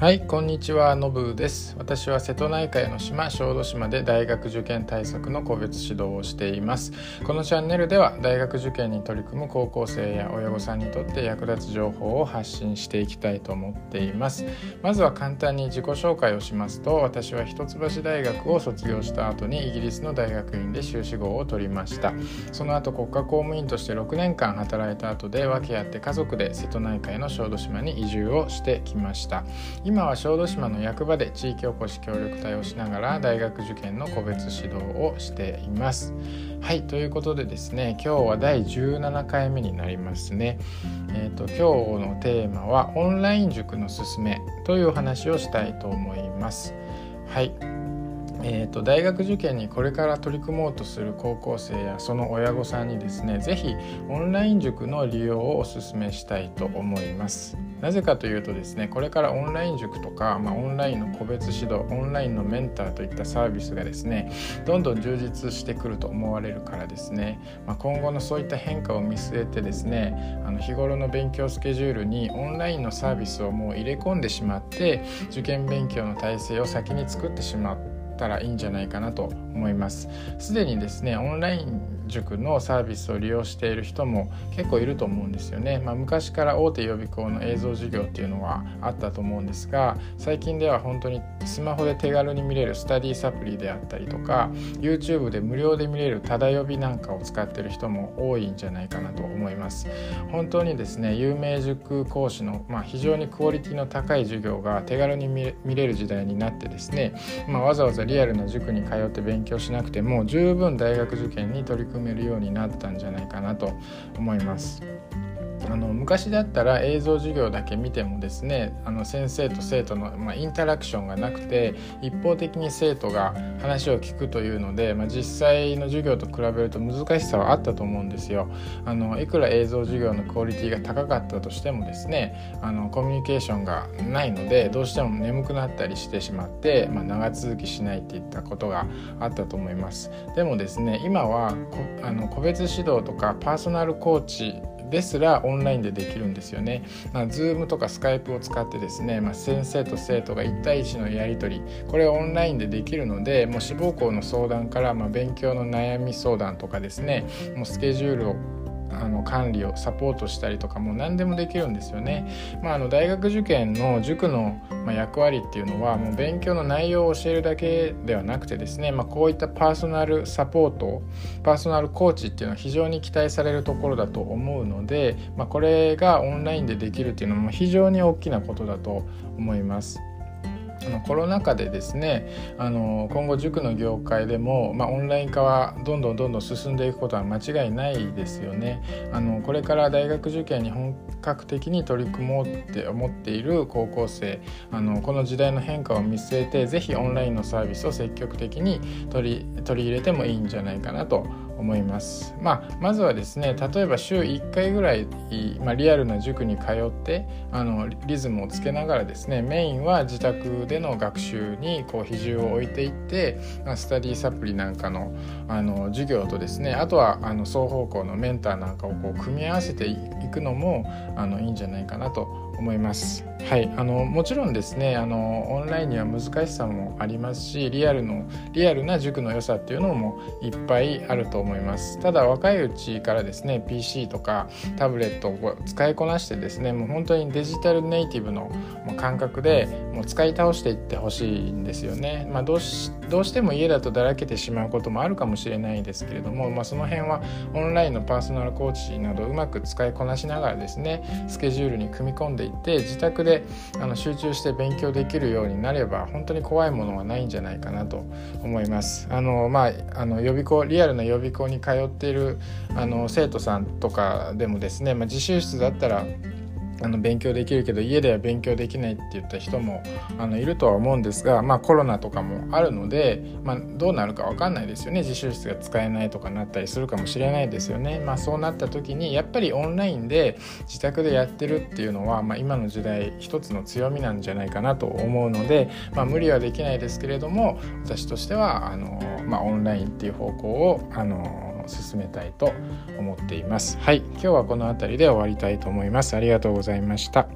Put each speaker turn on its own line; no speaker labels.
はいこんにちはのぶです。私は瀬戸内海の島小豆島で大学受験対策の個別指導をしています。このチャンネルでは大学受験に取り組む高校生や親御さんにとって役立つ情報を発信していきたいと思っています。まずは簡単に自己紹介をしますと私は一橋大学を卒業した後にイギリスの大学院で修士号を取りました。その後国家公務員として6年間働いた後で訳あって家族で瀬戸内海の小豆島に移住をしてきました。今は小豆島の役場で地域おこし協力隊をしながら大学受験の個別指導をしています。はいということでですね今日は第17回目になりますね。えーと、今日のテーマはオンライン塾の勧めというお話をしたいと思います。はいえーと、大学受験にこれから取り組もうとする高校生やその親御さんにですね是非オンライン塾の利用をお勧めしたいと思います。なぜかというとですねこれからオンライン塾とか、まあ、オンラインの個別指導オンラインのメンターといったサービスがですねどんどん充実してくると思われるからですね、まあ、今後のそういった変化を見据えてですねあの日頃の勉強スケジュールにオンラインのサービスをもう入れ込んでしまって受験勉強の体制を先に作ってしまったらいいんじゃないかなと思います。すでにですねオンライン塾のサービスを利用している人も結構いると思うんですよね、まあ、昔から大手予備校の映像授業っていうのはあったと思うんですが最近では本当にスマホで手軽に見れるスタディサプリであったりとか YouTube で無料で見れるただ予備なんかを使ってる人も多いんじゃないかなと思います本当にですね有名塾講師の、まあ、非常にクオリティの高い授業が手軽に見れる時代になってですね、まあ、わざわざリアルな塾に通って勉強しなくても十分大学受験に取り組めるようになったんじゃないかなと思います。あの昔だったら映像授業だけ見てもですねあの先生と生徒の、まあ、インタラクションがなくて一方的に生徒が話を聞くというので、まあ、実際の授業と比べると難しさはあったと思うんですよ。あのいくら映像授業のクオリティが高かったとしてもですねあのコミュニケーションがないのでどうしても眠くなったりしてしまって、まあ、長続きしないっていったことがあったと思います。でもですね今はあの個別指導とかパーソナルコーチですらオンラインでできるんですよね。まあ、Zoom とか Skype を使ってですね、まあ、先生と生徒が1対1のやり取りこれをオンラインでできるのでもう志望校の相談から、まあ、勉強の悩み相談とかですねもうスケジュールをあの管理をサポートしたりとかも何でもできるんですよね。まあ、あの大学受験の塾の役割っていうのはもう勉強の内容を教えるだけではなくてですね、まあ、こういったパーソナルサポートパーソナルコーチっていうのは非常に期待されるところだと思うので、まあ、これがオンラインでできるっていうのも非常に大きなことだと思います。あのコロナ禍でですねあの今後塾の業界でも、まあ、オンライン化はどんどんどんどん進んでいくことは間違いないですよね。あのこれから大学受験に本格的に取り組もうって思っている高校生あのこの時代の変化を見据えて是非オンラインのサービスを積極的に取り取り入れてもいいんじゃないかなと思います。まあ、まずはですね例えば週1回ぐらい、まあ、リアルな塾に通ってあのリズムをつけながらですねメインは自宅での学習にこう比重を置いていって、まあ、スタディサプリなんかのあの授業とですねあとはあの双方向のメンターなんかをこう組み合わせていくのもあのいいんじゃないかなと思います。はい、あのもちろんですねあのオンラインには難しさもありますしリアルのリアルな塾の良さっていうのもいっぱいあると思いますただ若いうちからですね PC とかタブレットを使いこなしてですねもう本当にデジタルネイティブの感覚でもう使い倒していってほしいんですよね、まあ、どうしどうしても家だとだらけてしまうこともあるかもしれないですけれども、まあ、その辺はオンラインのパーソナルコーチなどうまく使いこなしながらですねスケジュールに組み込んでいいて自宅であの集中して勉強できるようになれば本当に怖いものはないんじゃないかなと思います。あのまあ、あの予備校リアルな予備校に通っているあの生徒さんとかでもですね、まあ、自習室だったらあの勉強できるけど家では勉強できないって言った人もあのいるとは思うんですが、まあ、コロナとかもあるので、まあ、どうなるか分かんないですよね自習室が使えないとかなったりするかもしれないですよね。まあ、そうなった時にやっぱりオンラインで自宅でやってるっていうのは、まあ、今の時代一つの強みなんじゃないかなと思うので、まあ、無理はできないですけれども私としてはあの、まあ、オンラインっていう方向をあの進めたいと思っています。はい。今日はこの辺りで終わりたいと思います。ありがとうございました。